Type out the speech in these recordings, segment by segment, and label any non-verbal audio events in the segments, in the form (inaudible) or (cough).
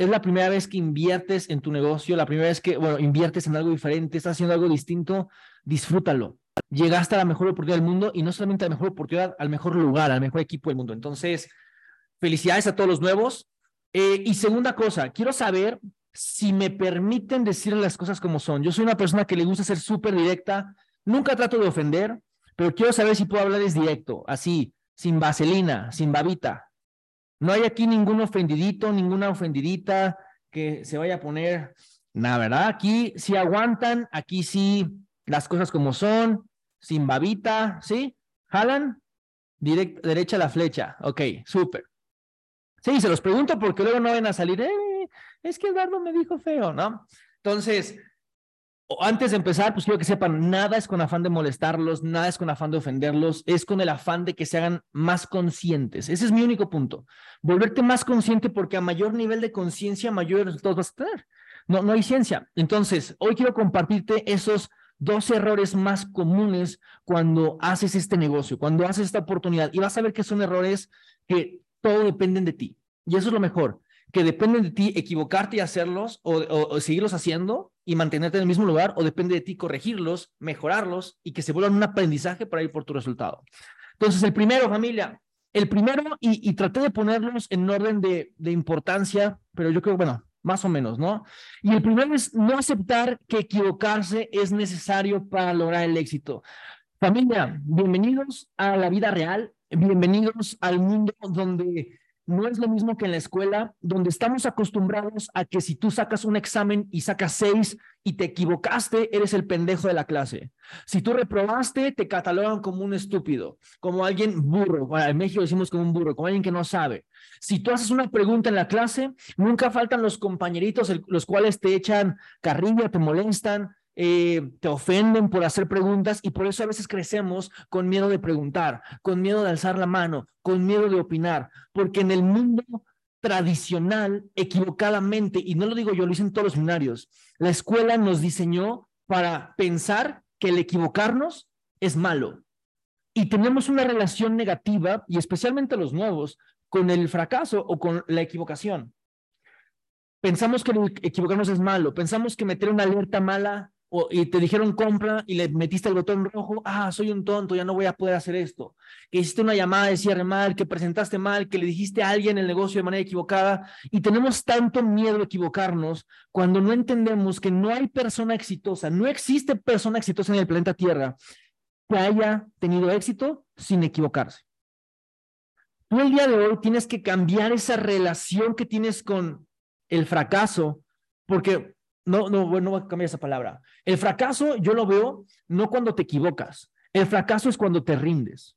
es la primera vez que inviertes en tu negocio, la primera vez que, bueno, inviertes en algo diferente, estás haciendo algo distinto, disfrútalo. Llegaste a la mejor oportunidad del mundo y no solamente a la mejor oportunidad, al mejor lugar, al mejor equipo del mundo. Entonces, felicidades a todos los nuevos. Eh, y segunda cosa, quiero saber si me permiten decir las cosas como son. Yo soy una persona que le gusta ser súper directa, nunca trato de ofender, pero quiero saber si puedo hablarles directo, así, sin vaselina, sin babita. No hay aquí ningún ofendidito, ninguna ofendidita que se vaya a poner, nada, ¿verdad? Aquí sí aguantan, aquí sí las cosas como son, sin babita, ¿sí? ¿Jalan? derecha la flecha. Ok, súper. Sí, se los pregunto porque luego no ven a salir, eh, es que Eduardo me dijo feo, ¿no? Entonces, antes de empezar, pues quiero que sepan, nada es con afán de molestarlos, nada es con afán de ofenderlos, es con el afán de que se hagan más conscientes. Ese es mi único punto. Volverte más consciente porque a mayor nivel de conciencia, mayores resultados vas a tener. No, no hay ciencia. Entonces, hoy quiero compartirte esos dos errores más comunes cuando haces este negocio, cuando haces esta oportunidad. Y vas a ver que son errores que todo dependen de ti. Y eso es lo mejor que dependen de ti equivocarte y hacerlos o, seguirlos haciendo y mantenerte en el mismo lugar o depende de ti corregirlos, mejorarlos y que se vuelvan un aprendizaje para ir por tu resultado. Entonces, el primero, familia, el primero, y, traté de ponerlos en orden de, de importancia, pero yo creo, bueno, más o menos, ¿no? Y el primero es no aceptar que equivocarse es necesario para lograr el éxito. Familia, bienvenidos a la vida real, bienvenidos al mundo donde no es lo mismo que en la escuela, donde estamos acostumbrados a que si tú sacas un examen y sacas seis y te equivocaste, eres el pendejo de la clase. Si tú reprobaste, te catalogan como un estúpido, como alguien burro. Bueno, en México decimos como un burro, como alguien que no sabe. Si tú haces una pregunta en la clase, nunca faltan los compañeritos, los cuales te echan carrilla, te molestan, eh, te ofenden por hacer preguntas y por eso a veces crecemos con miedo de preguntar, con miedo de alzar la mano, con miedo de opinar, porque en el mundo tradicional, equivocadamente, y no lo digo yo, lo dicen todos los seminarios, la escuela nos diseñó para pensar que el equivocarnos es malo. Y tenemos una relación negativa, y especialmente los nuevos, con el fracaso o con la equivocación. Pensamos que equivocarnos es malo, pensamos que meter una alerta mala y te dijeron compra y le metiste el botón rojo, ah, soy un tonto, ya no voy a poder hacer esto. Que hiciste una llamada de cierre mal, que presentaste mal, que le dijiste a alguien el negocio de manera equivocada y tenemos tanto miedo a equivocarnos cuando no entendemos que no hay persona exitosa, no existe persona exitosa en el planeta Tierra que haya tenido éxito sin equivocarse. Tú el día de hoy tienes que cambiar esa relación que tienes con el fracaso, porque no, no, no voy a cambiar esa palabra. El fracaso yo lo veo no cuando te equivocas. El fracaso es cuando te rindes,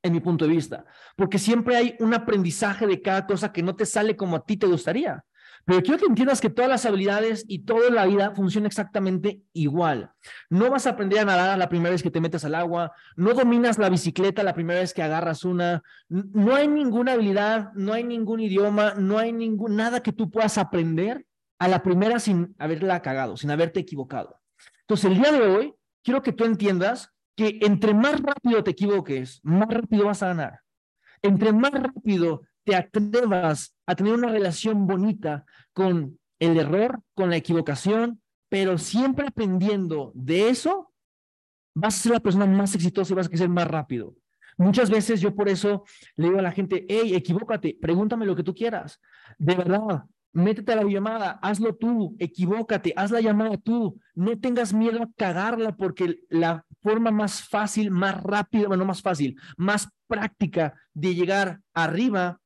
en mi punto de vista, porque siempre hay un aprendizaje de cada cosa que no te sale como a ti te gustaría. Pero quiero que entiendas que todas las habilidades y toda la vida funciona exactamente igual. No vas a aprender a nadar la primera vez que te metes al agua, no dominas la bicicleta la primera vez que agarras una, no hay ninguna habilidad, no hay ningún idioma, no hay ningún, nada que tú puedas aprender a la primera sin haberla cagado, sin haberte equivocado. Entonces, el día de hoy, quiero que tú entiendas que entre más rápido te equivoques, más rápido vas a ganar. Entre más rápido te atrevas a tener una relación bonita con el error, con la equivocación, pero siempre aprendiendo de eso, vas a ser la persona más exitosa y vas a crecer más rápido. Muchas veces yo por eso le digo a la gente, hey, equivócate, pregúntame lo que tú quieras. De verdad, métete a la llamada, hazlo tú, equivócate, haz la llamada tú, no tengas miedo a cagarla porque la forma más fácil, más rápida, bueno, más fácil, más práctica de llegar arriba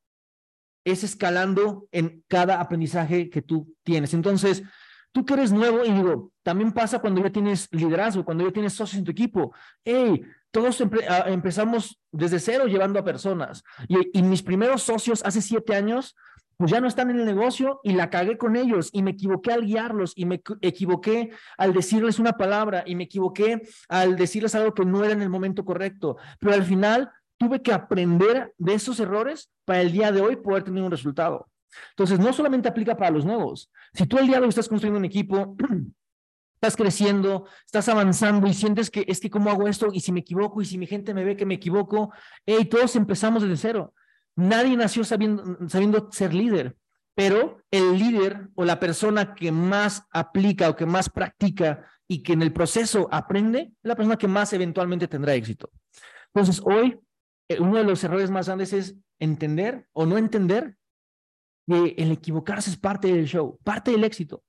es escalando en cada aprendizaje que tú tienes. Entonces, tú que eres nuevo, y digo, también pasa cuando ya tienes liderazgo, cuando ya tienes socios en tu equipo. Hey, todos ah, empezamos desde cero llevando a personas. y mis primeros socios hace siete años, pues ya no están en el negocio y la cagué con ellos y me equivoqué al guiarlos y me equivoqué al decirles una palabra y me equivoqué al decirles algo que no era en el momento correcto. Pero al final tuve que aprender de esos errores para el día de hoy poder tener un resultado. Entonces, no solamente aplica para los nuevos. Si tú el día de hoy estás construyendo un equipo, (clears throat) estás creciendo, estás avanzando y sientes que es que cómo hago esto y si me equivoco y si mi gente me ve que me equivoco, hey, todos empezamos desde cero. Nadie nació sabiendo, ser líder. pero el líder o la persona que más aplica o que más practica y que en el proceso aprende, es la persona que más eventualmente tendrá éxito. Entonces, hoy, eh, uno de los errores más grandes es entender o no entender que el equivocarse es parte del show, parte del éxito.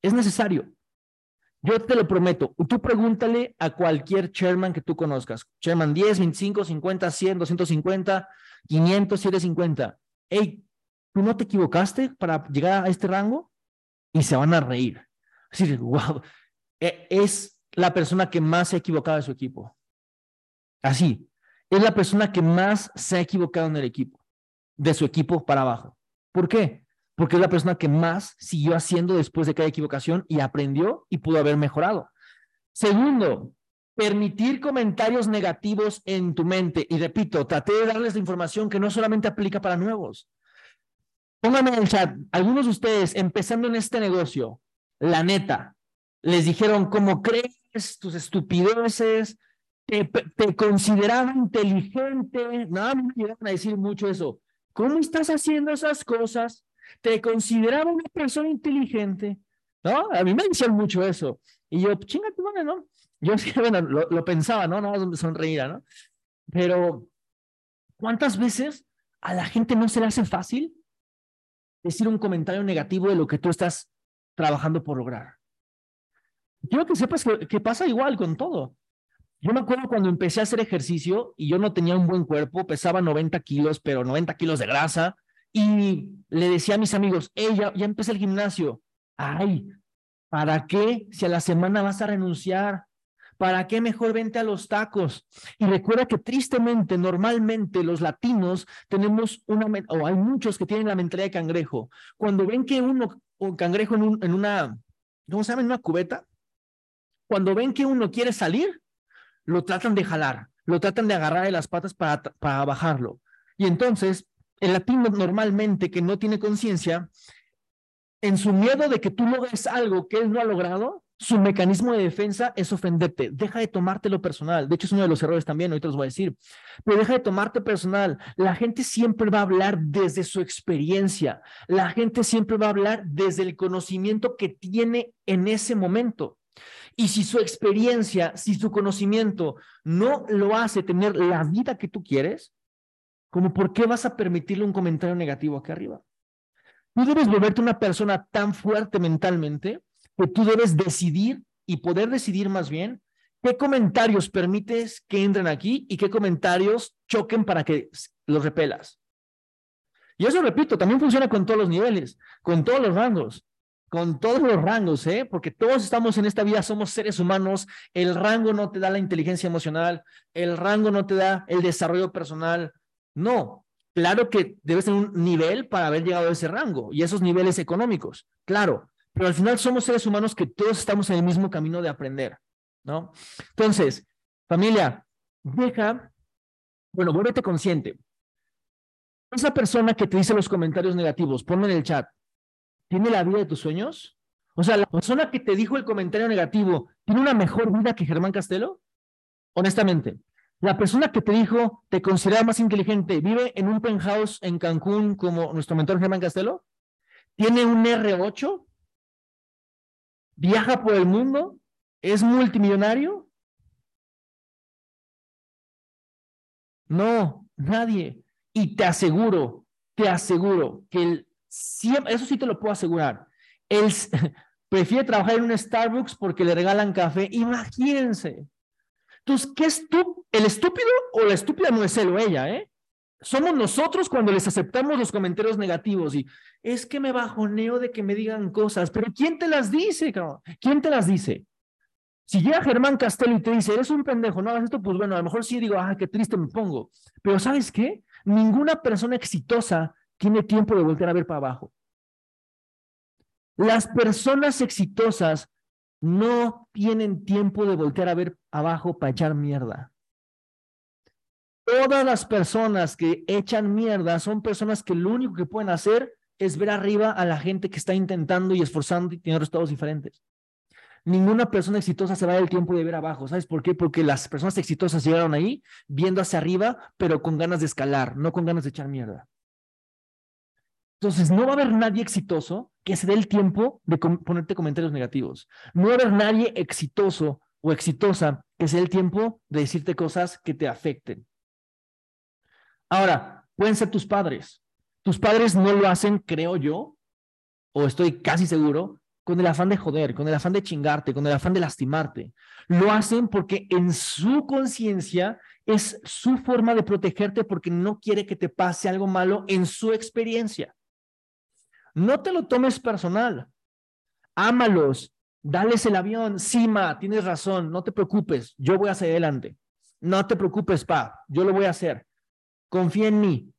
Es necesario. Yo te lo prometo. Tú pregúntale a cualquier chairman que tú conozcas. Chairman 10, 25, 50, 100, 250, 500, 750. Hey, ¿tú no te equivocaste para llegar a este rango? Y se van a reír. Es decir, wow, es la persona que más se ha equivocado de su equipo. Así, es la persona que más se ha equivocado en el equipo, de su equipo para abajo. ¿Por qué? Porque es la persona que más siguió haciendo después de cada equivocación y aprendió y pudo haber mejorado. Segundo, permitir comentarios negativos en tu mente. Y repito, traté de darles la información que no solamente aplica para nuevos. Pónganme en el chat, algunos de ustedes empezando en este negocio, la neta, les dijeron, ¿cómo crees? Tus estupideces, te, te consideraba inteligente. No, me llegaron a decir mucho eso. ¿Cómo estás haciendo esas cosas? Te consideraba una persona inteligente. ¿No? A mí me decían mucho eso. Y yo, chingate, ¿no? Yo sí, (laughs) bueno, lo, pensaba, ¿no? No me sonreía, ¿no? Pero, ¿cuántas veces a la gente no se le hace fácil decir un comentario negativo de lo que tú estás trabajando por lograr? Quiero que sepas que, pasa igual con todo. Yo me acuerdo cuando empecé a hacer ejercicio y yo no tenía un buen cuerpo, pesaba 90 kilos, pero 90 kilos de grasa, y le decía a mis amigos, hey, ya empecé el gimnasio. Ay, ¿para qué si a la semana vas a renunciar? ¿Para qué mejor vente a los tacos? Y recuerda que tristemente, normalmente los latinos tenemos una, o hay muchos que tienen la mentalidad de cangrejo. Cuando ven que uno, un cangrejo en, un, en una, ¿cómo se una cubeta, cuando ven que uno quiere salir, lo tratan de jalar, lo tratan de agarrar de las patas para, para bajarlo. Y entonces, el latino normalmente que no tiene conciencia, en su miedo de que tú logres algo que él no ha logrado, su mecanismo de defensa es ofenderte. Deja de tomártelo personal. De hecho, es uno de los errores también, ahorita los voy a decir. Pero deja de tomarte personal. La gente siempre va a hablar desde su experiencia. La gente siempre va a hablar desde el conocimiento que tiene en ese momento. Y si su experiencia, si su conocimiento no lo hace tener la vida que tú quieres, como por qué vas a permitirle un comentario negativo aquí arriba. Tú debes volverte una persona tan fuerte mentalmente que tú debes decidir y poder decidir más bien qué comentarios permites que entren aquí y qué comentarios choquen para que los repelas. Y eso, repito, también funciona con todos los niveles, con todos los rangos con todos los rangos, ¿eh? Porque todos estamos en esta vida, somos seres humanos, el rango no te da la inteligencia emocional, el rango no te da el desarrollo personal, no. Claro que debes tener un nivel para haber llegado a ese rango y esos niveles económicos, claro, pero al final somos seres humanos que todos estamos en el mismo camino de aprender, ¿no? Entonces, familia, deja, bueno, vuélvete consciente. Esa persona que te dice los comentarios negativos, ponme en el chat, ¿tiene la vida de tus sueños? O sea, la persona que te dijo el comentario negativo, ¿tiene una mejor vida que Germán Castelo? Honestamente, la persona que te dijo, te considera más inteligente, vive en un penthouse en Cancún como nuestro mentor Germán Castelo, tiene un R8, viaja por el mundo, es multimillonario. No, nadie. Y te aseguro, te aseguro que el eso sí te lo puedo asegurar. Él (laughs) prefiere trabajar en un Starbucks porque le regalan café. Imagínense. Entonces, ¿qué es tú? ¿El estúpido o la estúpida no es él o ella, eh? Somos nosotros cuando les aceptamos los comentarios negativos y es que me bajoneo de que me digan cosas, pero ¿quién te las dice, cabrón? ¿Quién te las dice? Si llega Germán Castelo y te dice, eres un pendejo, no hagas esto, pues bueno, a lo mejor sí digo, ah, qué triste me pongo. Pero ¿sabes qué? Ninguna persona exitosa tiene tiempo de voltear a ver para abajo. Las personas exitosas no tienen tiempo de voltear a ver abajo para echar mierda. Todas las personas que echan mierda son personas que lo único que pueden hacer es ver arriba a la gente que está intentando y esforzando y tiene resultados diferentes. Ninguna persona exitosa se va del tiempo de ver abajo. ¿Sabes por qué? Porque las personas exitosas llegaron ahí viendo hacia arriba, pero con ganas de escalar, no con ganas de echar mierda. Entonces, no va a haber nadie exitoso que se dé el tiempo de ponerte comentarios negativos. No va a haber nadie exitoso o exitosa que se dé el tiempo de decirte cosas que te afecten. Ahora, pueden ser tus padres. Tus padres no lo hacen, creo yo, o estoy casi seguro, con el afán de joder, con el afán de chingarte, con el afán de lastimarte. Lo hacen porque en su conciencia es su forma de protegerte porque no quiere que te pase algo malo en su experiencia. No te lo tomes personal. Ámalos, dales el avión. Sima, tienes razón, no te preocupes, yo voy hacia adelante. No te preocupes, pa, yo lo voy a hacer. Confía en mí.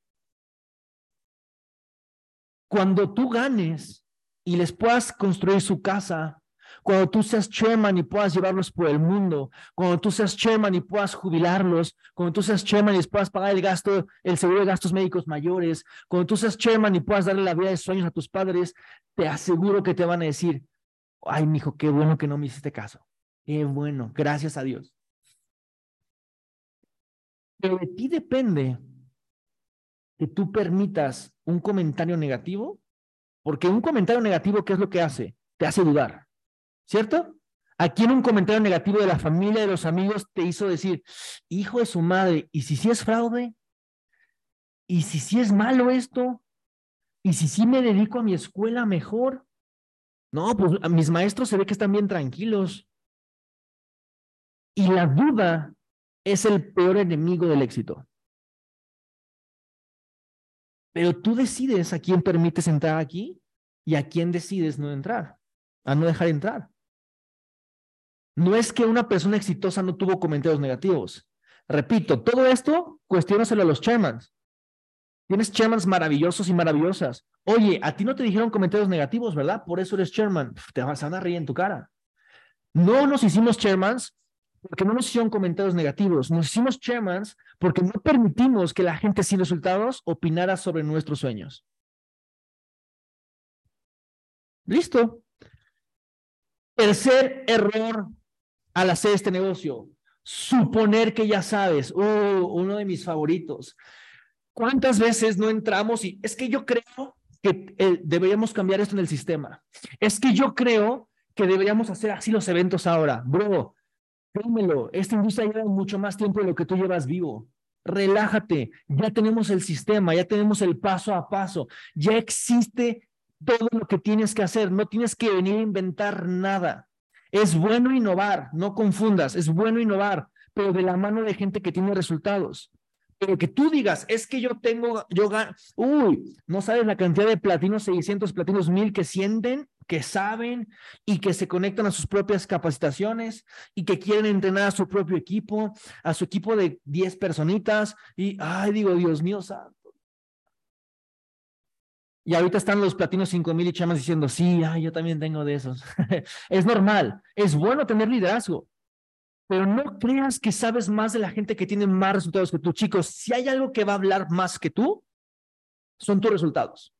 Cuando tú ganes y les puedas construir su casa, cuando tú seas chairman y puedas llevarlos por el mundo, cuando tú seas chairman y puedas jubilarlos, cuando tú seas chairman y les puedas pagar el gasto, el seguro de gastos médicos mayores, cuando tú seas chairman y puedas darle la vida de sueños a tus padres, te aseguro que te van a decir, ay, mijo, qué bueno que no me hiciste caso. Qué bueno, gracias a Dios. Pero de ti depende que tú permitas un comentario negativo, porque un comentario negativo, ¿qué es lo que hace? Te hace dudar. ¿Cierto? Aquí en un comentario negativo de la familia, de los amigos, te hizo decir, hijo de su madre, ¿y si sí es fraude? ¿Y si sí es malo esto? ¿Y si sí me dedico a mi escuela mejor? No, pues a mis maestros se ve que están bien tranquilos. Y la duda es el peor enemigo del éxito. Pero tú decides a quién permites entrar aquí y a quién decides no entrar, a no dejar entrar. No es que una persona exitosa no tuvo comentarios negativos. Repito, todo esto cuestiónaselo a los chairmans. Tienes chairmans maravillosos y maravillosas. Oye, a ti no te dijeron comentarios negativos, ¿verdad? Por eso eres chairman. Te vas a reír en tu cara. No nos hicimos chairmans porque no nos hicieron comentarios negativos. Nos hicimos chairmans porque no permitimos que la gente sin resultados opinara sobre nuestros sueños. Listo. Tercer error al hacer este negocio? Suponer que ya sabes, oh, uno de mis favoritos. ¿Cuántas veces no entramos y es que yo creo que eh, deberíamos cambiar esto en el sistema? Es que yo creo que deberíamos hacer así los eventos ahora. Bro, créemelo, esta industria lleva mucho más tiempo de lo que tú llevas vivo. Relájate, ya tenemos el sistema, ya tenemos el paso a paso, ya existe todo lo que tienes que hacer, no tienes que venir a inventar nada. Es bueno innovar, no confundas, es bueno innovar, pero de la mano de gente que tiene resultados. Pero que tú digas, es que yo tengo, yo uy, no sabes la cantidad de platinos 600, platinos 1000 que sienten, que saben y que se conectan a sus propias capacitaciones y que quieren entrenar a su propio equipo, a su equipo de 10 personitas y, ay, digo, Dios mío, santo. Y ahorita están los platinos 5000 y chamas diciendo, sí, yo también tengo de esos. (laughs) es normal, es bueno tener liderazgo, pero no creas que sabes más de la gente que tiene más resultados que tú. Chicos, si hay algo que va a hablar más que tú, son tus resultados.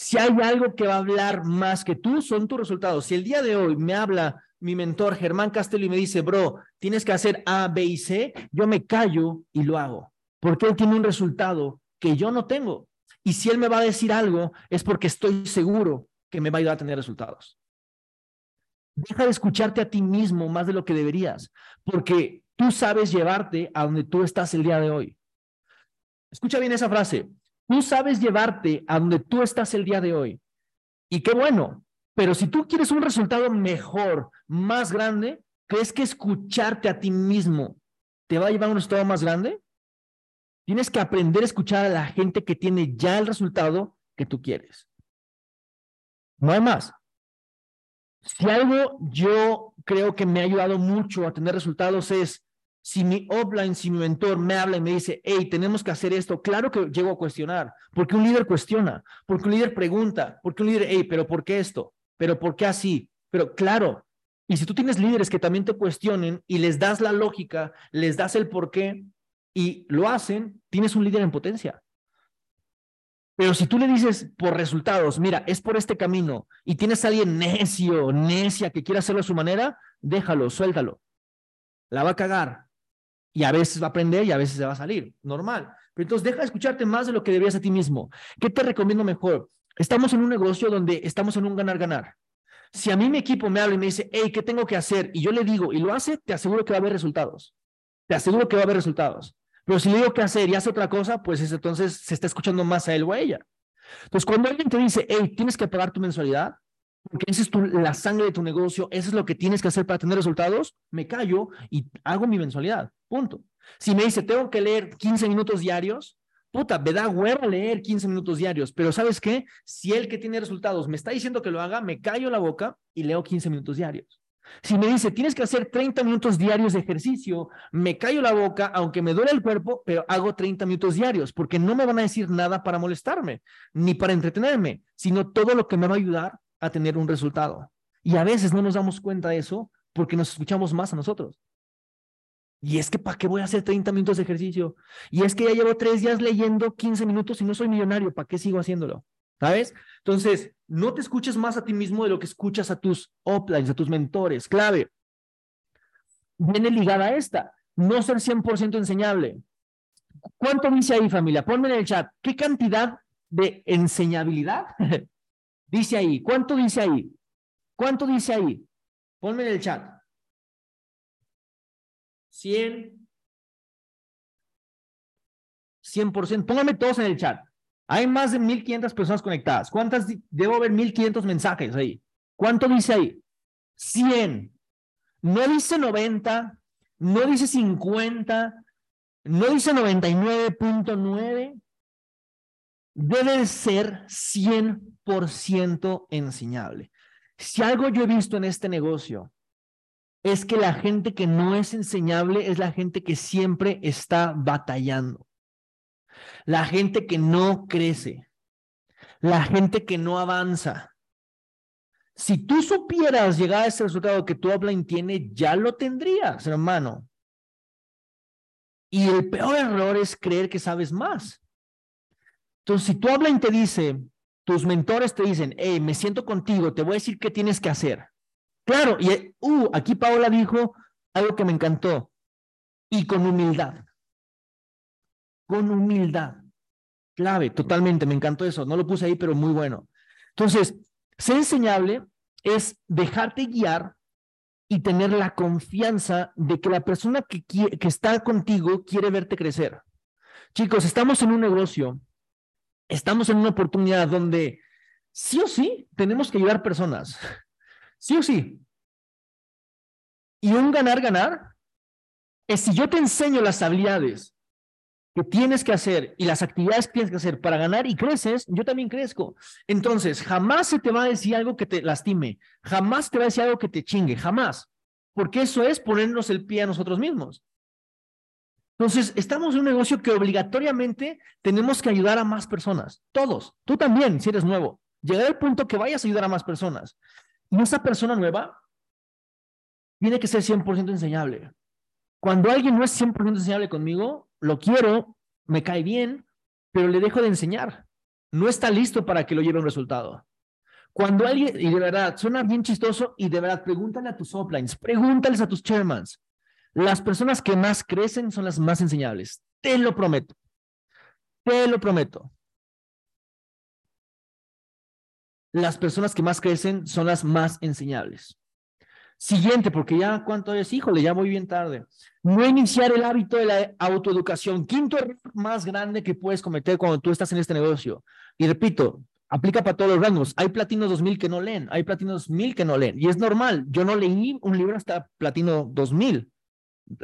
Si hay algo que va a hablar más que tú, son tus resultados. Si el día de hoy me habla mi mentor Germán Castelo y me dice, bro, tienes que hacer A, B y C, yo me callo y lo hago, porque él tiene un resultado que yo no tengo. Y si él me va a decir algo, es porque estoy seguro que me va a ayudar a tener resultados. Deja de escucharte a ti mismo más de lo que deberías, porque tú sabes llevarte a donde tú estás el día de hoy. Escucha bien esa frase. Tú sabes llevarte a donde tú estás el día de hoy. Y qué bueno. Pero si tú quieres un resultado mejor, más grande, ¿crees que escucharte a ti mismo te va a llevar a un resultado más grande? Tienes que aprender a escuchar a la gente que tiene ya el resultado que tú quieres. No hay más. Si algo yo creo que me ha ayudado mucho a tener resultados es si mi offline, si mi mentor me habla y me dice, hey, tenemos que hacer esto, claro que llego a cuestionar, porque un líder cuestiona, porque un líder pregunta, porque un líder, hey, pero ¿por qué esto? ¿Pero por qué así? Pero claro, y si tú tienes líderes que también te cuestionen y les das la lógica, les das el por qué, y lo hacen, tienes un líder en potencia. Pero si tú le dices por resultados, mira, es por este camino y tienes a alguien necio, necia que quiere hacerlo a su manera, déjalo, suéltalo. La va a cagar. Y a veces va a aprender y a veces se va a salir. Normal. Pero entonces deja de escucharte más de lo que deberías a ti mismo. ¿Qué te recomiendo mejor? estamos en un negocio donde estamos en un ganar-ganar. Si a mí mi equipo me habla y me dice, hey, ¿qué tengo que hacer? Y yo le digo, y lo hace, te aseguro que va a haber resultados. Te aseguro que va a haber resultados. Pero si le digo qué hacer y hace otra cosa, pues entonces se está escuchando más a él o a ella. Entonces, cuando alguien te dice, hey, tienes que pagar tu mensualidad, porque esa es tu, la sangre de tu negocio, eso es lo que tienes que hacer para tener resultados, me callo y hago mi mensualidad. Punto. Si me dice, tengo que leer 15 minutos diarios, puta, me da hueva leer 15 minutos diarios, pero ¿sabes qué? Si el que tiene resultados me está diciendo que lo haga, me callo la boca y leo 15 minutos diarios. Si me dice, tienes que hacer 30 minutos diarios de ejercicio, me callo la boca, aunque me duele el cuerpo, pero hago 30 minutos diarios, porque no me van a decir nada para molestarme, ni para entretenerme, sino todo lo que me va a ayudar a tener un resultado. Y a veces no nos damos cuenta de eso porque nos escuchamos más a nosotros. Y es que, ¿para qué voy a hacer 30 minutos de ejercicio? Y es que ya llevo tres días leyendo 15 minutos y no soy millonario, ¿para qué sigo haciéndolo? ¿Sabes? Entonces, no te escuches más a ti mismo de lo que escuchas a tus uplines, a tus mentores. Clave. Viene ligada a esta. No ser 100% enseñable. ¿Cuánto dice ahí, familia? Ponme en el chat. ¿Qué cantidad de enseñabilidad (laughs) dice ahí? ¿Cuánto dice ahí? ¿Cuánto dice ahí? Ponme en el chat. 100, 100%. Pónganme todos en el chat. Hay más de 1500 personas conectadas. ¿Cuántas? Debo haber 1500 mensajes ahí. ¿Cuánto dice ahí? 100. No dice 90, no dice 50, no dice 99.9. Debe ser 100% enseñable. Si algo yo he visto en este negocio es que la gente que no es enseñable es la gente que siempre está batallando. La gente que no crece. La gente que no avanza. Si tú supieras llegar a ese resultado que tu upline tiene, ya lo tendrías, hermano. Y el peor error es creer que sabes más. Entonces, si tu upline te dice, tus mentores te dicen, hey, me siento contigo, te voy a decir qué tienes que hacer. Claro, y uh, aquí Paola dijo algo que me encantó. Y con humildad. Con humildad. Clave, totalmente, me encantó eso. No lo puse ahí, pero muy bueno. Entonces, ser enseñable es dejarte guiar y tener la confianza de que la persona que, que está contigo quiere verte crecer. Chicos, estamos en un negocio, estamos en una oportunidad donde sí o sí tenemos que ayudar personas. (laughs) Sí o sí. Y un ganar-ganar es si yo te enseño las habilidades que tienes que hacer y las actividades que tienes que hacer para ganar y creces, yo también crezco. Entonces, jamás se te va a decir algo que te lastime, jamás te va a decir algo que te chingue, jamás. Porque eso es ponernos el pie a nosotros mismos. Entonces, estamos en un negocio que obligatoriamente tenemos que ayudar a más personas, todos, tú también, si eres nuevo, llegar al punto que vayas a ayudar a más personas. Y esa persona nueva tiene que ser 100% enseñable. Cuando alguien no es 100% enseñable conmigo, lo quiero, me cae bien, pero le dejo de enseñar. No está listo para que lo lleve a un resultado. Cuando alguien, y de verdad, suena bien chistoso, y de verdad, pregúntale a tus uplines, pregúntales a tus chairmans. Las personas que más crecen son las más enseñables. Te lo prometo. Te lo prometo. las personas que más crecen son las más enseñables. Siguiente, porque ya cuánto es, híjole, ya voy bien tarde. No iniciar el hábito de la autoeducación. Quinto error más grande que puedes cometer cuando tú estás en este negocio. Y repito, aplica para todos los rangos. Hay platinos 2000 que no leen, hay platinos 2000 que no leen. Y es normal. Yo no leí un libro hasta platino 2000.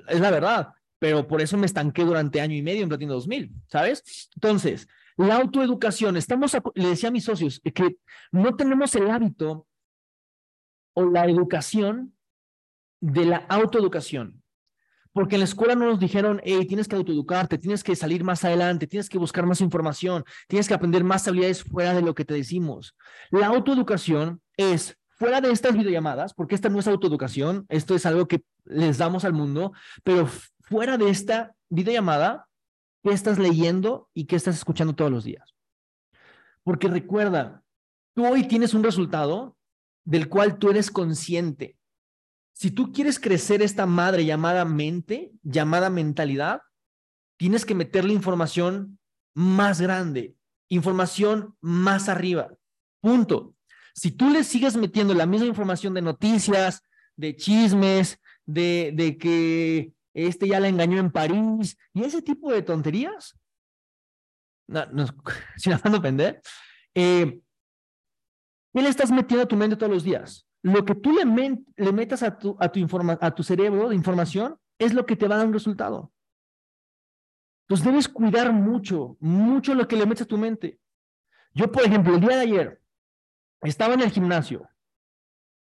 Es la verdad. Pero por eso me estanqué durante año y medio en platino 2000, ¿sabes? Entonces, la autoeducación, estamos, le decía a mis socios que no tenemos el hábito o la educación de la autoeducación. Porque en la escuela no nos dijeron, hey, tienes que autoeducarte, tienes que salir más adelante, tienes que buscar más información, tienes que aprender más habilidades fuera de lo que te decimos. La autoeducación es fuera de estas videollamadas, porque esta no es autoeducación, esto es algo que les damos al mundo, pero fuera de esta videollamada, qué estás leyendo y qué estás escuchando todos los días. Porque recuerda, tú hoy tienes un resultado del cual tú eres consciente. Si tú quieres crecer esta madre llamada mente, llamada mentalidad, tienes que meterle información más grande, información más arriba. Punto. Si tú le sigues metiendo la misma información de noticias, de chismes, de, de que este ya la engañó en París y ese tipo de tonterías, no, no, sin afán de eh, ¿qué le estás metiendo a tu mente todos los días? Lo que tú le, le metas a tu, a, tu informa a tu cerebro de información es lo que te va a dar un resultado. Entonces debes cuidar mucho, mucho lo que le metes a tu mente. Yo, por ejemplo, el día de ayer estaba en el gimnasio.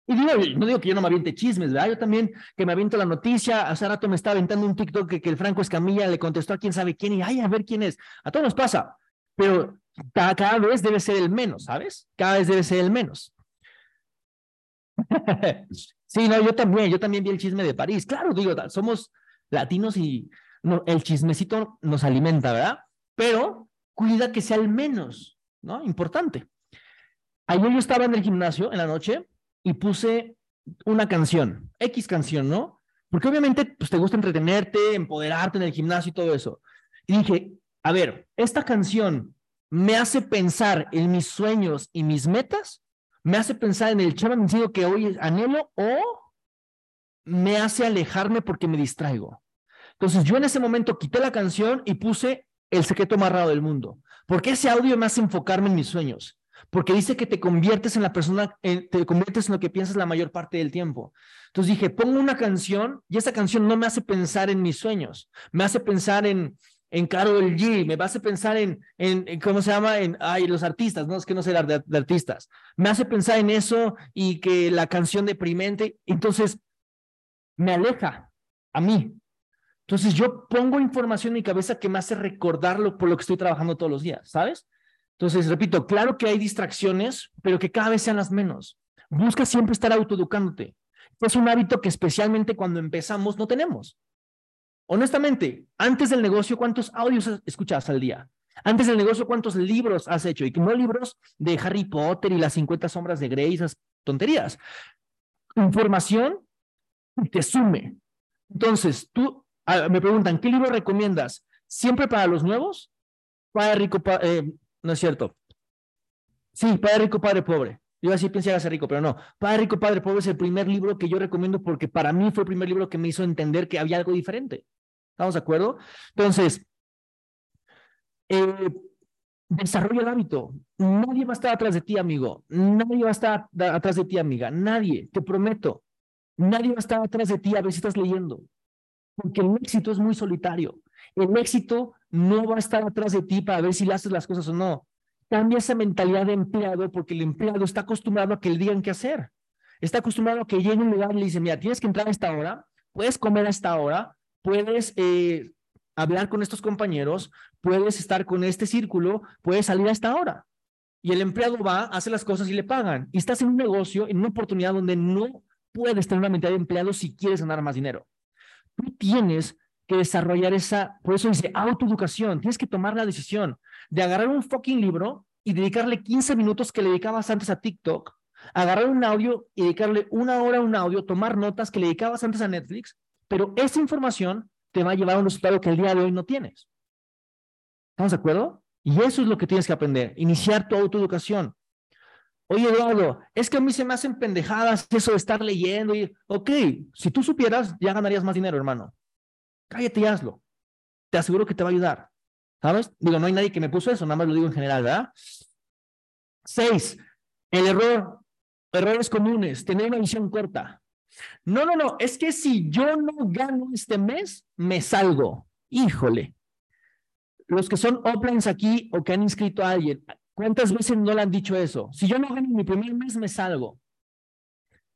Y digo, no digo que yo no me aviente chismes, ¿verdad? Yo también que me aviento la noticia. Hace rato me estaba aventando un TikTok que, que el Franco Escamilla le contestó a quién sabe quién y, ay, a ver quién es. A todos nos pasa, pero cada, cada vez debe ser el menos, ¿sabes? Cada vez debe ser el menos. (laughs) sí, no, yo también, yo también vi el chisme de París. Claro, digo, somos latinos y el chismecito nos alimenta, ¿verdad? Pero cuida que sea el menos, ¿no? Importante. Ayer yo estaba en el gimnasio en la noche y puse una canción, X canción, ¿no? Porque obviamente pues, te gusta entretenerte, empoderarte en el gimnasio y todo eso. Y dije, a ver, esta canción me hace pensar en mis sueños y mis metas, me hace pensar en el chava que hoy anhelo o me hace alejarme porque me distraigo. Entonces yo en ese momento quité la canción y puse El secreto más raro del mundo, porque ese audio me hace enfocarme en mis sueños, porque dice que te conviertes en la persona, te conviertes en lo que piensas la mayor parte del tiempo. Entonces dije, pongo una canción y esa canción no me hace pensar en mis sueños, me hace pensar en, en Carol G, me hace pensar en, en, ¿cómo se llama? En, ay, los artistas, no es que no sé de, de artistas, me hace pensar en eso y que la canción deprimente, entonces me aleja a mí, entonces yo pongo información en mi cabeza que me hace recordarlo por lo que estoy trabajando todos los días, ¿sabes? Entonces, repito, claro que hay distracciones, pero que cada vez sean las menos. Busca siempre estar autoeducándote. Es un hábito que especialmente cuando empezamos no tenemos. Honestamente, antes del negocio, ¿cuántos audios escuchabas al día? Antes del negocio, ¿cuántos libros has hecho? Y no libros de Harry Potter y las 50 sombras de Grey, esas tonterías. Información te sume. Entonces, tú Ah, me preguntan, ¿qué libro recomiendas? ¿Siempre para los nuevos? Padre rico, eh, no es cierto. Sí, Padre rico, Padre pobre. Yo así pensé ser rico, pero no. Padre rico, Padre pobre es el primer libro que yo recomiendo porque para mí fue el primer libro que me hizo entender que había algo diferente. ¿Estamos de acuerdo? Entonces, eh, desarrolla el hábito. Nadie va a estar atrás de ti, amigo. Nadie va a estar atrás de ti, amiga. Nadie, te prometo. Nadie va a estar atrás de ti a ver si estás leyendo. Porque el éxito es muy solitario. El éxito no va a estar atrás de ti para ver si le haces las cosas o no. Cambia esa mentalidad de empleado porque el empleado está acostumbrado a que le digan qué hacer. Está acostumbrado a que llegue un lugar y le dice, mira, tienes que entrar a esta hora, puedes comer a esta hora, puedes eh, hablar con estos compañeros, puedes estar con este círculo, puedes salir a esta hora. Y el empleado va, hace las cosas y le pagan. Y estás en un negocio, en una oportunidad donde no puedes tener una mentalidad de empleado si quieres ganar más dinero tú tienes que desarrollar esa, por eso dice autoeducación, tienes que tomar la decisión de agarrar un fucking libro y dedicarle 15 minutos que le dedicabas antes a TikTok, agarrar un audio y dedicarle una hora a un audio, tomar notas que le dedicabas antes a Netflix, pero esa información te va a llevar a un resultado que el día de hoy no tienes. ¿Estamos de acuerdo? Y eso es lo que tienes que aprender, iniciar tu autoeducación. Oye, Eduardo, es que a mí se me hacen pendejadas eso de estar leyendo. Y, ok, si tú supieras, ya ganarías más dinero, hermano. Cállate y hazlo. Te aseguro que te va a ayudar. ¿Sabes? Digo, no hay nadie que me puso eso, nada más lo digo en general, ¿verdad? Seis, el error, errores comunes, tener una visión corta. No, no, no, es que si yo no gano este mes, me salgo. Híjole. Los que son offlines aquí o que han inscrito a alguien, ¿Cuántas veces no le han dicho eso? Si yo no gano mi primer mes, me salgo.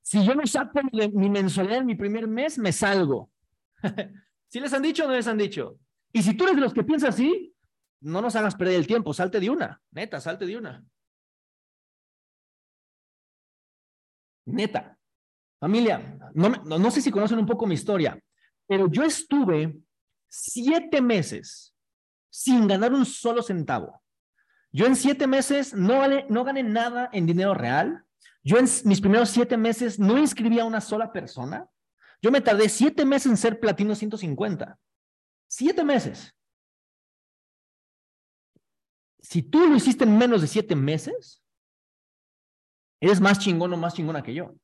Si yo no saco mi mensualidad en mi primer mes, me salgo. (laughs) ¿Sí les han dicho o no les han dicho? Y si tú eres de los que piensas así, no nos hagas perder el tiempo, salte de una, neta, salte de una. Neta. Familia, no, no sé si conocen un poco mi historia, pero yo estuve siete meses sin ganar un solo centavo. Yo en siete meses no, no gané nada en dinero real. Yo en mis primeros siete meses no inscribí a una sola persona. Yo me tardé siete meses en ser platino 150. Siete meses. Si tú lo hiciste en menos de siete meses, Eres más chingón o más chingona que yo.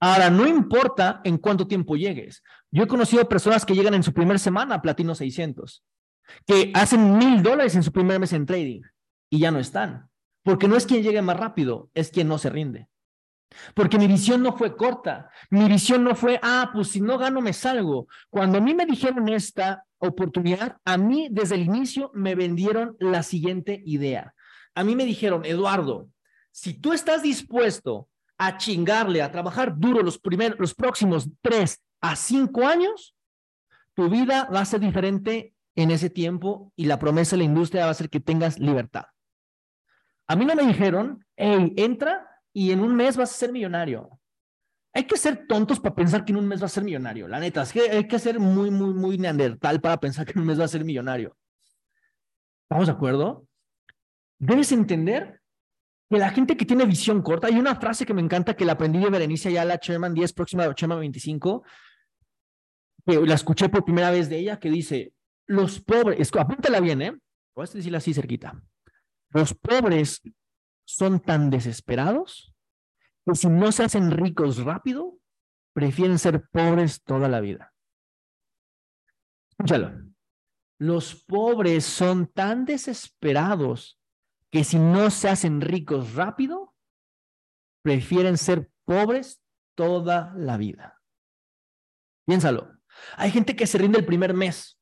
Ahora, no importa en cuánto tiempo llegues. Yo he conocido personas que llegan en su primera semana a Platino 600, que hacen mil dólares en su primer mes en trading y ya no están. Porque no es quien llegue más rápido, es quien no se rinde. Porque mi visión no fue corta. Mi visión no fue, ah, pues si no gano me salgo. Cuando a mí me dijeron esta oportunidad, a mí desde el inicio me vendieron la siguiente idea. A mí me dijeron, Eduardo, si tú estás dispuesto a chingarle, a trabajar duro los, primeros, los próximos tres a cinco años, tu vida va a ser diferente en ese tiempo y la promesa de la industria va a ser que tengas libertad. A mí no me dijeron, hey, entra y en un mes vas a ser millonario. Hay que ser tontos para pensar que en un mes vas a ser millonario. La neta, es que hay que ser muy, muy, muy neandertal para pensar que en un mes vas a ser millonario. ¿Estamos de acuerdo? Debes entender que la gente que tiene visión corta, hay una frase que me encanta que la aprendí de Berenice la Chairman 10, próxima de Chairman 25, que la escuché por primera vez de ella, que dice, los pobres, apúntala bien, ¿eh? A decirla así cerquita. Los pobres son tan desesperados que si no se hacen ricos rápido, prefieren ser pobres toda la vida. Escúchalo. Los pobres son tan desesperados que si no se hacen ricos rápido, prefieren ser pobres toda la vida. Piénsalo. Hay gente que se rinde el primer mes,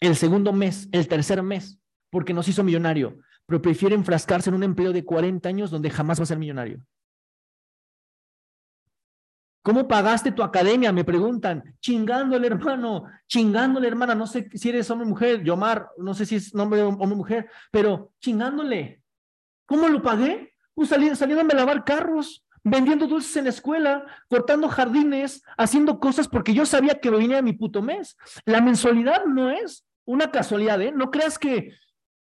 el segundo mes, el tercer mes, porque nos hizo millonario, pero prefiere enfrascarse en un empleo de 40 años donde jamás va a ser millonario. ¿Cómo pagaste tu academia? Me preguntan. Chingándole, hermano. Chingándole, hermana. No sé si eres hombre o mujer. Yomar, no sé si es nombre hombre o mujer, pero chingándole. ¿Cómo lo pagué? Pues saliendo a lavar carros, vendiendo dulces en la escuela, cortando jardines, haciendo cosas porque yo sabía que venía mi puto mes. La mensualidad no es una casualidad, ¿eh? No creas que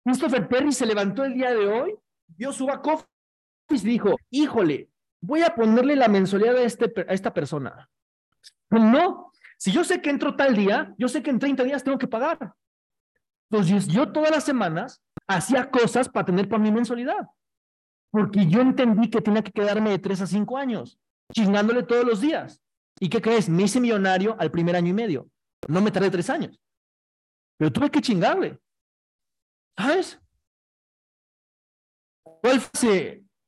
Christopher Perry se levantó el día de hoy, vio su back office y dijo, híjole, voy a ponerle la mensualidad a, este, esta persona. No, si yo sé que entro tal día, yo sé que en 30 días tengo que pagar. Entonces yo todas las semanas hacía cosas para tener para mi mensualidad. Porque yo entendí que tenía que quedarme de 3 a 5 años, chingándole todos los días. ¿Y qué crees? Me hice millonario al primer año y medio. No me tardé tres años. Pero tuve que chingarle. ¿Sabes?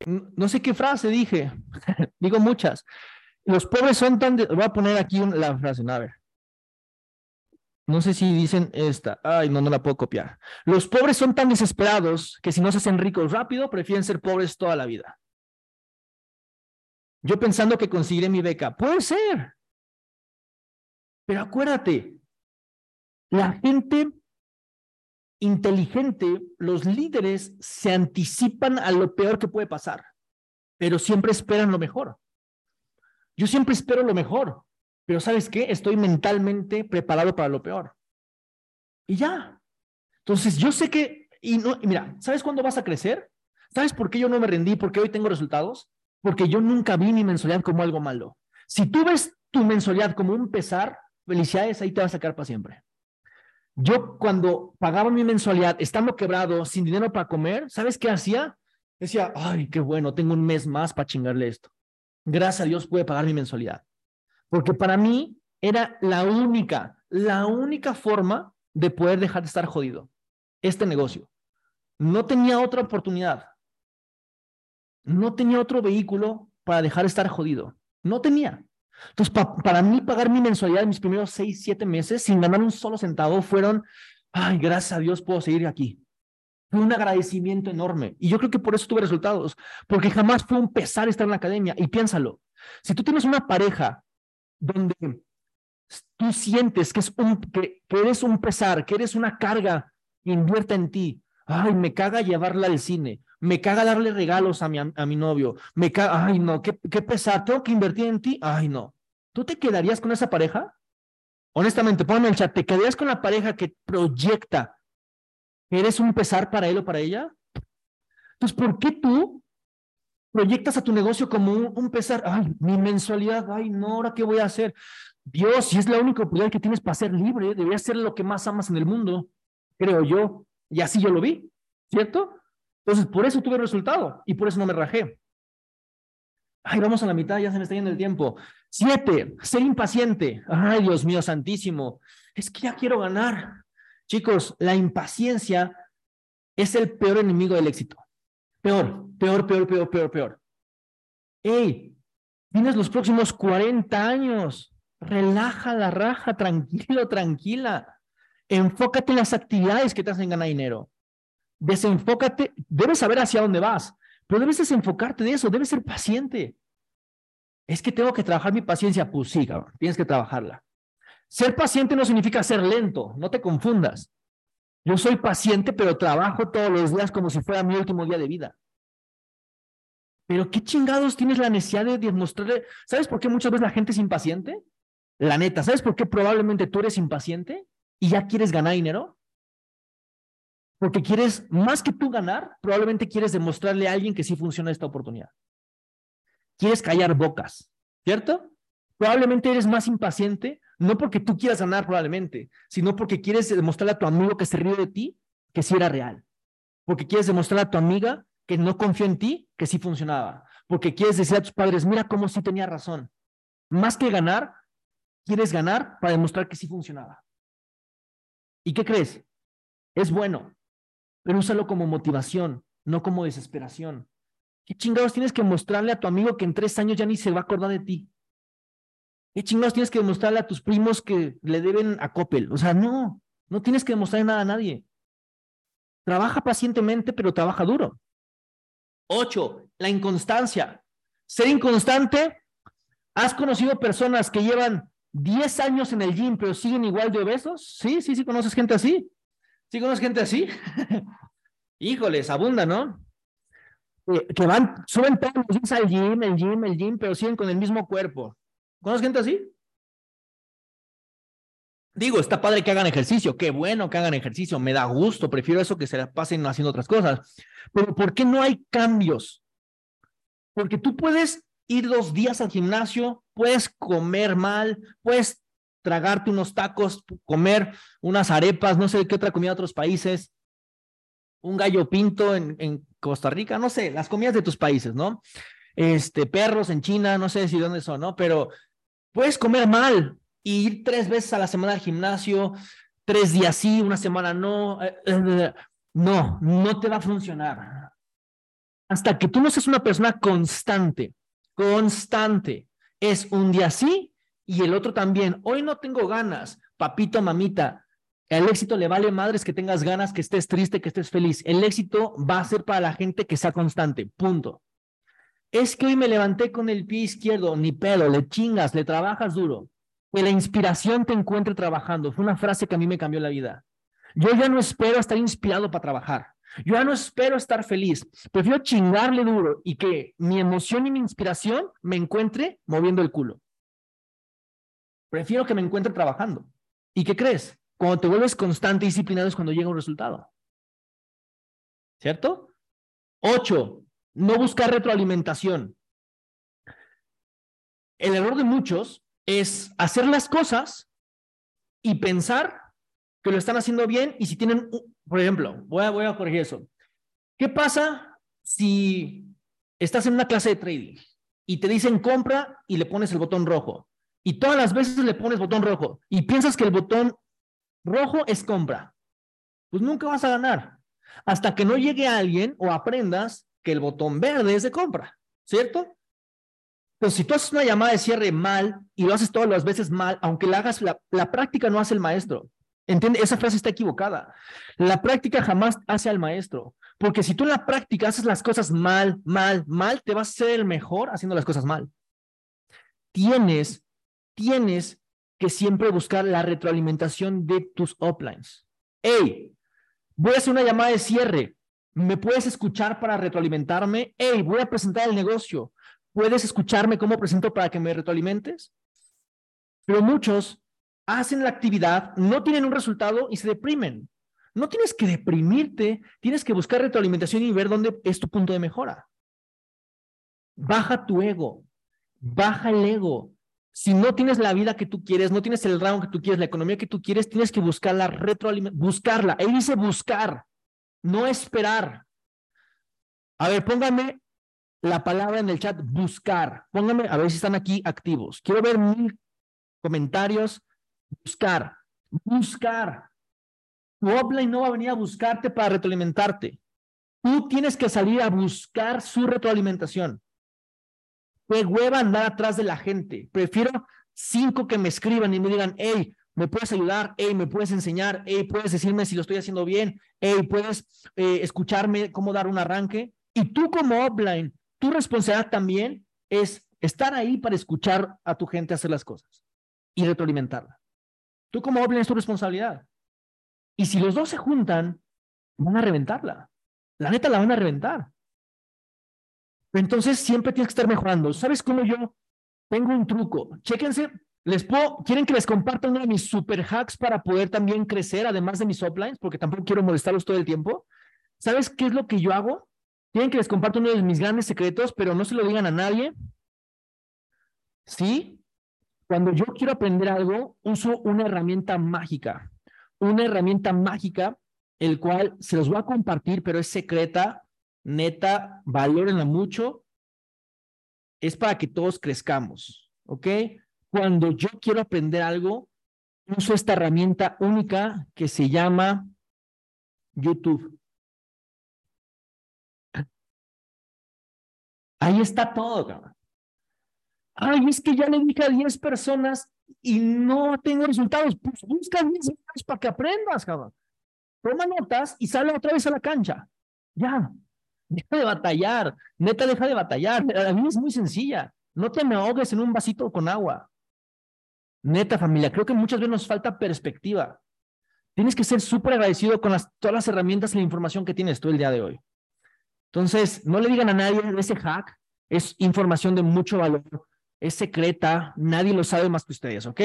No sé qué frase dije. (laughs) Digo muchas. Los pobres son tan... Voy a poner aquí la frase, a ver. No sé si dicen esta. Ay, no, no la puedo copiar. Los pobres son tan desesperados que si no se hacen ricos rápido, prefieren ser pobres toda la vida. Yo pensando que conseguiré mi beca. Puede ser. Pero acuérdate, la gente inteligente, los líderes se anticipan a lo peor que puede pasar, pero siempre esperan lo mejor. Yo siempre espero lo mejor, pero ¿sabes qué? Estoy mentalmente preparado para lo peor. Y ya. Entonces, yo sé que, y, no, mira, ¿sabes cuándo vas a crecer? ¿Sabes por qué yo no me rendí? ¿Por qué hoy tengo resultados? Porque yo nunca vi mi mensualidad como algo malo. Si tú ves tu mensualidad como un pesar, felicidades, ahí te vas a sacar para siempre. Yo cuando pagaba mi mensualidad, estando quebrado, sin dinero para comer, ¿sabes qué hacía? Decía, ay, qué bueno, tengo un mes más para chingarle esto. Gracias a Dios pude pagar mi mensualidad. Porque para mí era la única, la única forma de poder dejar de estar jodido. Este negocio. No tenía otra oportunidad. No tenía otro vehículo para dejar de estar jodido. No tenía. Entonces, para mí pagar mi mensualidad en mis primeros seis, siete meses sin ganar un solo centavo fueron, ay, gracias a Dios puedo seguir aquí. Fue un agradecimiento enorme. Y yo creo que por eso tuve resultados, porque jamás fue un pesar estar en la academia. Y piénsalo, si tú tienes una pareja donde tú sientes que, es un, que, eres un pesar, que eres una carga invierta en ti, ay, me caga llevarla al cine, me caga darle regalos a mi, a mi novio, me caga, ay no, qué, qué pesar, tengo que invertir en ti, ay no. ¿Tú te quedarías con esa pareja? Honestamente, ponme en el chat, ¿te quedarías con la pareja que proyecta eres un pesar para él o para ella? Entonces, ¿por qué tú proyectas a tu negocio como un, pesar? Ay, mi mensualidad, ay no, ¿ahora qué voy a hacer? Dios, si es la única oportunidad que tienes para ser libre, debería ser lo que más amas en el mundo, creo yo. Y así yo lo vi, ¿cierto? Entonces, por eso tuve resultado y por eso no me rajé. Ay, vamos a la mitad, ya se me está yendo el tiempo. Siete, ser impaciente. Ay, Dios mío santísimo. Es que ya quiero ganar. Chicos, la impaciencia es el peor enemigo del éxito. Peor, peor, peor, peor, peor, peor. Hey, tienes los próximos 40 años. Relaja la raja, tranquilo, tranquila. Enfócate en las actividades que te hacen ganar dinero. Desenfócate, debes saber hacia dónde vas, pero debes desenfocarte de eso, debes ser paciente. Es que tengo que trabajar mi paciencia. Pues sí, cabrón, tienes que trabajarla. Ser paciente no significa ser lento, no te confundas. Yo soy paciente, pero trabajo todos los días como si fuera mi último día de vida. Pero qué chingados tienes la necesidad de demostrarle. ¿Sabes por qué muchas veces la gente es impaciente? La neta, ¿sabes por qué probablemente tú eres impaciente y ya quieres ganar dinero? Porque quieres, más que tú ganar, probablemente quieres demostrarle a alguien que sí funciona esta oportunidad. Quieres callar bocas, ¿cierto? Probablemente eres más impaciente, no porque tú quieras ganar probablemente, sino porque quieres demostrarle a tu amigo que se ríe de ti que sí era real. Porque quieres demostrarle a tu amiga que no confió en ti que sí funcionaba. Porque quieres decir a tus padres, mira cómo sí tenía razón. Más que ganar, quieres ganar para demostrar que sí funcionaba. ¿Y qué crees? Es bueno, pero úsalo como motivación, no como desesperación. ¿Qué chingados tienes que mostrarle a tu amigo que en tres años ya ni se va a acordar de ti? ¿Qué chingados tienes que demostrarle a tus primos que le deben a Coppel? O sea, no, no tienes que demostrarle nada a nadie. Trabaja pacientemente, pero trabaja duro. Ocho, la inconstancia. Ser inconstante. ¿Has conocido personas que llevan 10 años en el gym, pero siguen igual de obesos? Sí, sí, sí, conoces gente así. ¿Sí conoces gente así? (laughs) Híjoles, abunda, ¿no? Eh, que van, suben todos los días al gym, el gym, el gym, pero siguen con el mismo cuerpo. ¿Conoces gente así? Digo, está padre que hagan ejercicio, qué bueno que hagan ejercicio, me da gusto, prefiero eso que se la pasen haciendo otras cosas. Pero ¿por qué no hay cambios? Porque tú puedes ir dos días al gimnasio, puedes comer mal, puedes tragarte unos tacos, comer unas arepas, no sé qué otra comida de otros países, un gallo pinto en, Costa Rica, no sé, las comidas de tus países, ¿no? Este, perros en China, no sé si dónde son, ¿no? Pero puedes comer mal y ir tres veces a la semana al gimnasio, tres días sí, una semana no. Eh, eh, no, no te va a funcionar. Hasta que tú no seas una persona constante, constante. Es un día sí y el otro también. Hoy no tengo ganas, papito, mamita. El éxito le vale madres que tengas ganas, que estés triste, que estés feliz. El éxito va a ser para la gente que sea constante. Punto. Es que hoy me levanté con el pie izquierdo, ni pedo, le chingas, le trabajas duro. Que la inspiración te encuentre trabajando. Fue una frase que a mí me cambió la vida. Yo ya no espero estar inspirado para trabajar. Yo ya no espero estar feliz. Prefiero chingarle duro y que mi emoción y mi inspiración me encuentre moviendo el culo. Prefiero que me encuentre trabajando. ¿Y qué crees? Cuando te vuelves constante y disciplinado es cuando llega un resultado. ¿Cierto? Ocho, no buscar retroalimentación. El error de muchos es hacer las cosas y pensar que lo están haciendo bien y si tienen, por ejemplo, voy a, voy a corregir eso. ¿Qué pasa si estás en una clase de trading y te dicen compra y le pones el botón rojo? Y todas las veces le pones botón rojo y piensas que el botón rojo es compra. Pues nunca vas a ganar hasta que no llegue alguien o aprendas que el botón verde es de compra, ¿cierto? Pero si tú haces una llamada de cierre mal y lo haces todas las veces mal, aunque la hagas, la, la práctica no hace el maestro. ¿Entiende? Esa frase está equivocada. La práctica jamás hace al maestro. Porque si tú en la práctica haces las cosas mal, mal, mal, te vas a ser el mejor haciendo las cosas mal. Tienes, tienes que siempre buscar la retroalimentación de tus uplines. Hey, voy a hacer una llamada de cierre. ¿Me puedes escuchar para retroalimentarme? Hey, voy a presentar el negocio. ¿Puedes escucharme cómo presento para que me retroalimentes? Pero muchos hacen la actividad, no tienen un resultado y se deprimen. No tienes que deprimirte, tienes que buscar retroalimentación y ver dónde es tu punto de mejora. Baja tu ego, baja el ego. Si no tienes la vida que tú quieres, no tienes el rango que tú quieres, la economía que tú quieres, tienes que buscar la retroalimentación, buscarla. Él dice buscar no esperar. A ver, póngame la palabra en el chat buscar. Pónganme a ver si están aquí activos. Quiero ver mil comentarios. Buscar. Buscar. Tu offline no va a venir a buscarte para retroalimentarte. Tú tienes que salir a buscar su retroalimentación. Qué hueva andar atrás de la gente. Prefiero cinco que me escriban y me digan, hey, me puedes ayudar, hey, me puedes enseñar, hey, puedes decirme si lo estoy haciendo bien, hey, puedes eh, escucharme cómo dar un arranque. Y tú como offline, tu responsabilidad también es estar ahí para escuchar a tu gente hacer las cosas y retroalimentarla. Tú como offline es tu responsabilidad. Y si los dos se juntan, van a reventarla. La neta la van a reventar. Entonces siempre tienes que estar mejorando. ¿Sabes cómo yo tengo un truco? Chéquense, les puedo, ¿quieren que les comparta uno de mis super hacks para poder también crecer, además de mis uplines? Porque tampoco quiero molestarlos todo el tiempo. ¿Sabes qué es lo que yo hago? Quieren que les comparta uno de mis grandes secretos, pero no se lo digan a nadie. ¿Sí? Cuando yo quiero aprender algo, uso una herramienta mágica una herramienta mágica, el cual se los voy a compartir, pero es secreta, neta, valórenla mucho. Es para que todos crezcamos, ¿ok? Cuando yo quiero aprender algo, uso esta herramienta única que se llama YouTube. Ahí está todo, cabrón. Ay, es que ya le dije a 10 personas y no tengo resultados. Pues busca 10 resultados para que aprendas, cabrón. Toma notas y sale otra vez a la cancha. Ya. Deja de batallar. Neta, deja de batallar. La vida es muy sencilla. No te me ahogues en un vasito con agua. Neta, familia, creo que muchas veces nos falta perspectiva. Tienes que ser súper agradecido con todas las herramientas y la información que tienes tú el día de hoy. Entonces, no le digan a nadie ese hack. Es información de mucho valor es secreta, nadie lo sabe más que ustedes, ¿ok?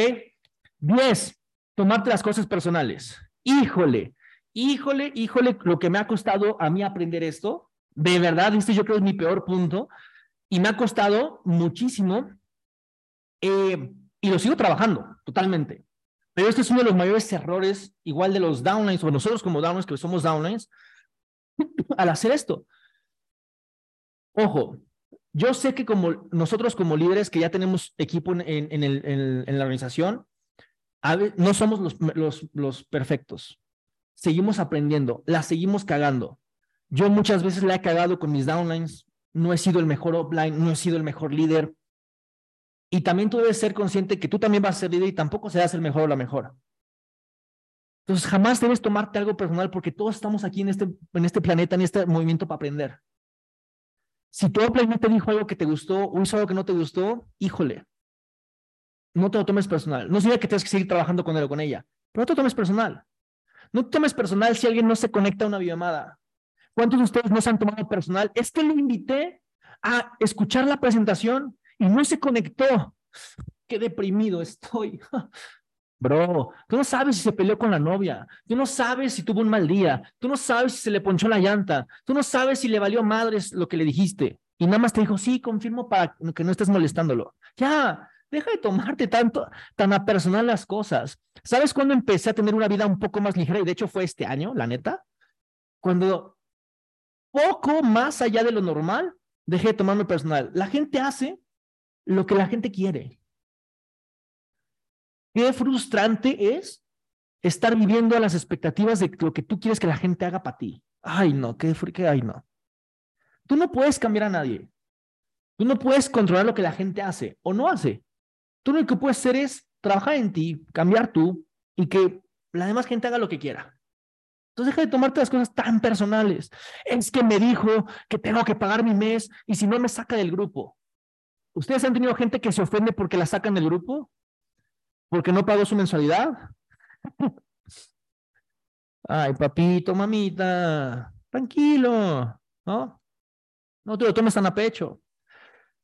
Diez, tomarte las cosas personales. Híjole, híjole, híjole, lo que me ha costado a mí aprender esto, de verdad, este yo creo es mi peor punto, y me ha costado muchísimo, eh, y lo sigo trabajando totalmente. Pero este es uno de los mayores errores, igual de los downlines, o nosotros como downlines, que somos downlines, (clears throat) al hacer esto. Ojo, yo sé que como nosotros como líderes que ya tenemos equipo en, en, la organización, no somos los, los, los perfectos. Seguimos aprendiendo, la seguimos cagando. Yo muchas veces la he cagado con mis downlines, no he sido el mejor offline, no he sido el mejor líder. Y también tú debes ser consciente que tú también vas a ser líder y tampoco serás el mejor o la mejor. Entonces jamás debes tomarte algo personal porque todos estamos aquí en este, en este planeta, en este movimiento para aprender. Si tu no te dijo algo que te gustó o hizo algo que no te gustó, híjole, no te lo tomes personal. No significa que tienes que seguir trabajando con él o con ella, pero no te lo tomes personal. No te tomes personal si alguien no se conecta a una videollamada. ¿Cuántos de ustedes no se han tomado personal? Es que lo invité a escuchar la presentación y no se conectó. Qué deprimido estoy. (laughs) Bro, tú no sabes si se peleó con la novia, tú no sabes si tuvo un mal día, tú no sabes si se le ponchó la llanta, tú no sabes si le valió madres lo que le dijiste. Y nada más te dijo, sí, confirmo para que no estés molestándolo. Ya, deja de tomarte tanto, tan a personal las cosas. ¿Sabes cuándo empecé a tener una vida un poco más ligera? Y de hecho fue este año, la neta. Cuando poco más allá de lo normal, dejé de tomarme personal. La gente hace lo que la gente quiere. Qué frustrante es estar viviendo a las expectativas de lo que tú quieres que la gente haga para ti. Ay, no, qué, qué, ay, no. Tú no puedes cambiar a nadie. Tú no puedes controlar lo que la gente hace o no hace. Tú lo que puedes hacer es trabajar en ti, cambiar tú y que la demás gente haga lo que quiera. Entonces deja de tomarte las cosas tan personales. Es que me dijo que tengo que pagar mi mes y si no me saca del grupo. ¿Ustedes han tenido gente que se ofende porque la sacan del grupo? porque no pagó su mensualidad. (laughs) Ay, papito, mamita, tranquilo, ¿no? No te lo tomes tan a pecho.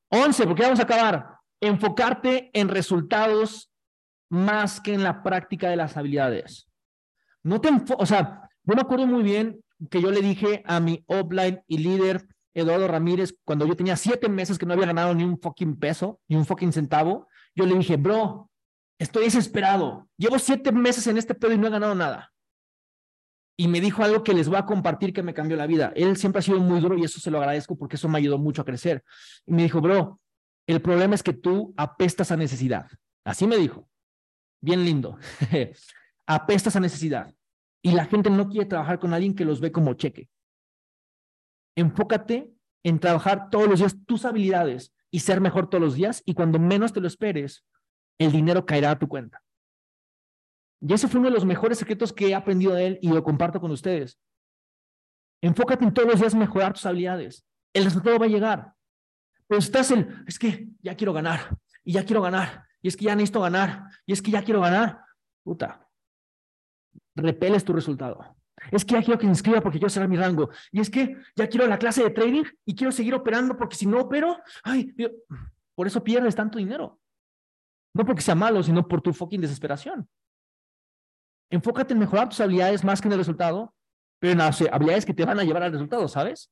Once, porque vamos a acabar. Enfocarte en resultados más que en la práctica de las habilidades. No te o sea, yo me acuerdo muy bien que yo le dije a mi offline y líder Eduardo Ramírez, cuando yo tenía siete meses que no había ganado ni un fucking peso, ni un fucking centavo, yo le dije, bro, Estoy desesperado. Llevo siete meses en este pedo y no he ganado nada. y me dijo algo que les voy a compartir que me cambió la vida. Él siempre ha sido muy duro y eso se lo agradezco porque eso me ayudó mucho a crecer. Y me dijo, bro, el problema es que tú apestas a necesidad. Así me dijo. Bien lindo. (laughs) apestas a necesidad. Y la gente no quiere trabajar con alguien que los ve como cheque. Enfócate en trabajar todos los días tus habilidades y ser mejor todos los días y cuando menos te lo esperes, el dinero caerá a tu cuenta. Y ese fue uno de los mejores secretos que he aprendido de él y lo comparto con ustedes. Enfócate en todos los días mejorar tus habilidades. El resultado va a llegar. Pero estás el, es que ya quiero ganar, y ya quiero ganar, y es que ya necesito ganar, y es que ya quiero ganar. Puta, repeles tu resultado. Es que ya quiero que me inscriba porque quiero cerrar mi rango. Y es que ya quiero la clase de trading y quiero seguir operando porque si no opero, ay, por eso pierdes tanto dinero. No porque sea malo, sino por tu fucking desesperación. Enfócate en mejorar tus habilidades más que en el resultado, pero en las habilidades que te van a llevar al resultado, ¿sabes?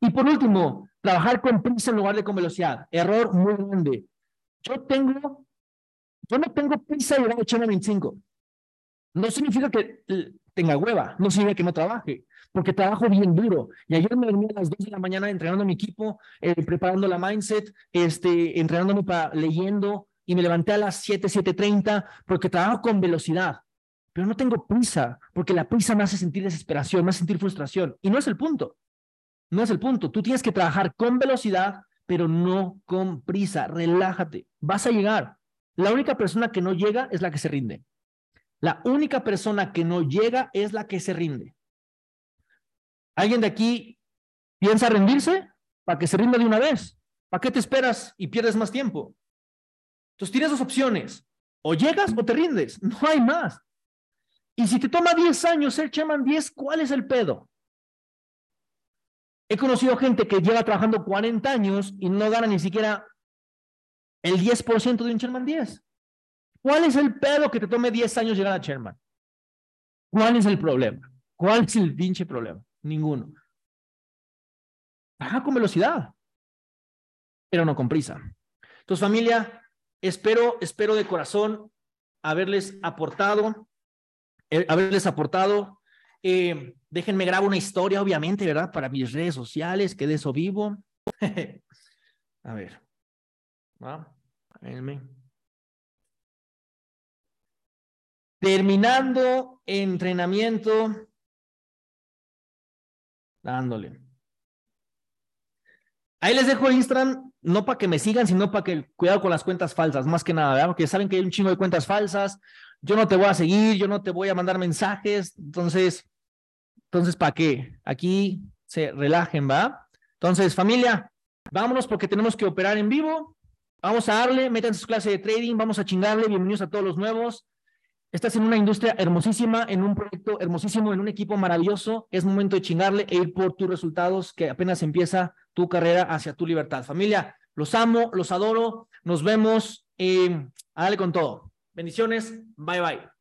Y por último, trabajar con prisa en lugar de con velocidad. Error muy grande. Yo tengo, yo no tengo prisa de llegar a 25. No significa que tenga hueva, no significa que no trabaje, porque trabajo bien duro. Y ayer me dormí a las 2 de la mañana entrenando a mi equipo, eh, preparando la mindset, este, entrenándome para leyendo, y me levanté a las 7, 7.30, porque trabajo con velocidad. Pero no tengo prisa, porque la prisa me hace sentir desesperación, me hace sentir frustración. Y no es el punto. No es el punto. Tú tienes que trabajar con velocidad, pero no con prisa. Relájate. Vas a llegar. La única persona que no llega es la que se rinde. La única persona que no llega es la que se rinde. ¿Alguien de aquí piensa rendirse? Para que se rinda de una vez. ¿Para qué te esperas y pierdes más tiempo? Entonces tienes dos opciones. O llegas o te rindes. No hay más. Y si te toma 10 años ser chairman 10, ¿cuál es el pedo? He conocido gente que lleva trabajando 40 años y no gana ni siquiera el 10% de un chairman 10. ¿Cuál es el pedo que te tome 10 años llegar a chairman? ¿Cuál es el problema? ¿Cuál es el pinche problema? Ninguno. Baja con velocidad, pero no con prisa. Entonces, familia, espero, espero de corazón haberles aportado, eh, haberles aportado. Eh, déjenme grabar una historia, obviamente, ¿verdad? Para mis redes sociales, que de eso vivo. (laughs) a ver. ¿Va? Terminando entrenamiento, dándole. Ahí les dejo el Instagram, no para que me sigan, sino para que cuidado con las cuentas falsas, más que nada, ¿verdad? Porque saben que hay un chingo de cuentas falsas. Yo no te voy a seguir, yo no te voy a mandar mensajes. Entonces, entonces, ¿para qué? Aquí se relajen, ¿va? Entonces, familia, vámonos porque tenemos que operar en vivo. Vamos a darle, métanse su clase de trading, vamos a chingarle. Bienvenidos a todos los nuevos. Estás en una industria hermosísima, en un proyecto hermosísimo, en un equipo maravilloso. Es momento de chingarle e ir por tus resultados, que apenas empieza tu carrera hacia tu libertad. Familia, los amo, los adoro. Nos vemos. Eh, dale con todo. Bendiciones. Bye, bye.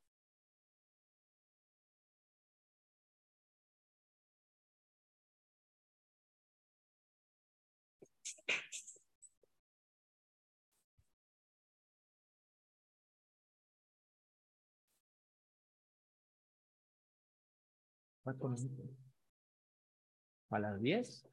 ¿A las 10?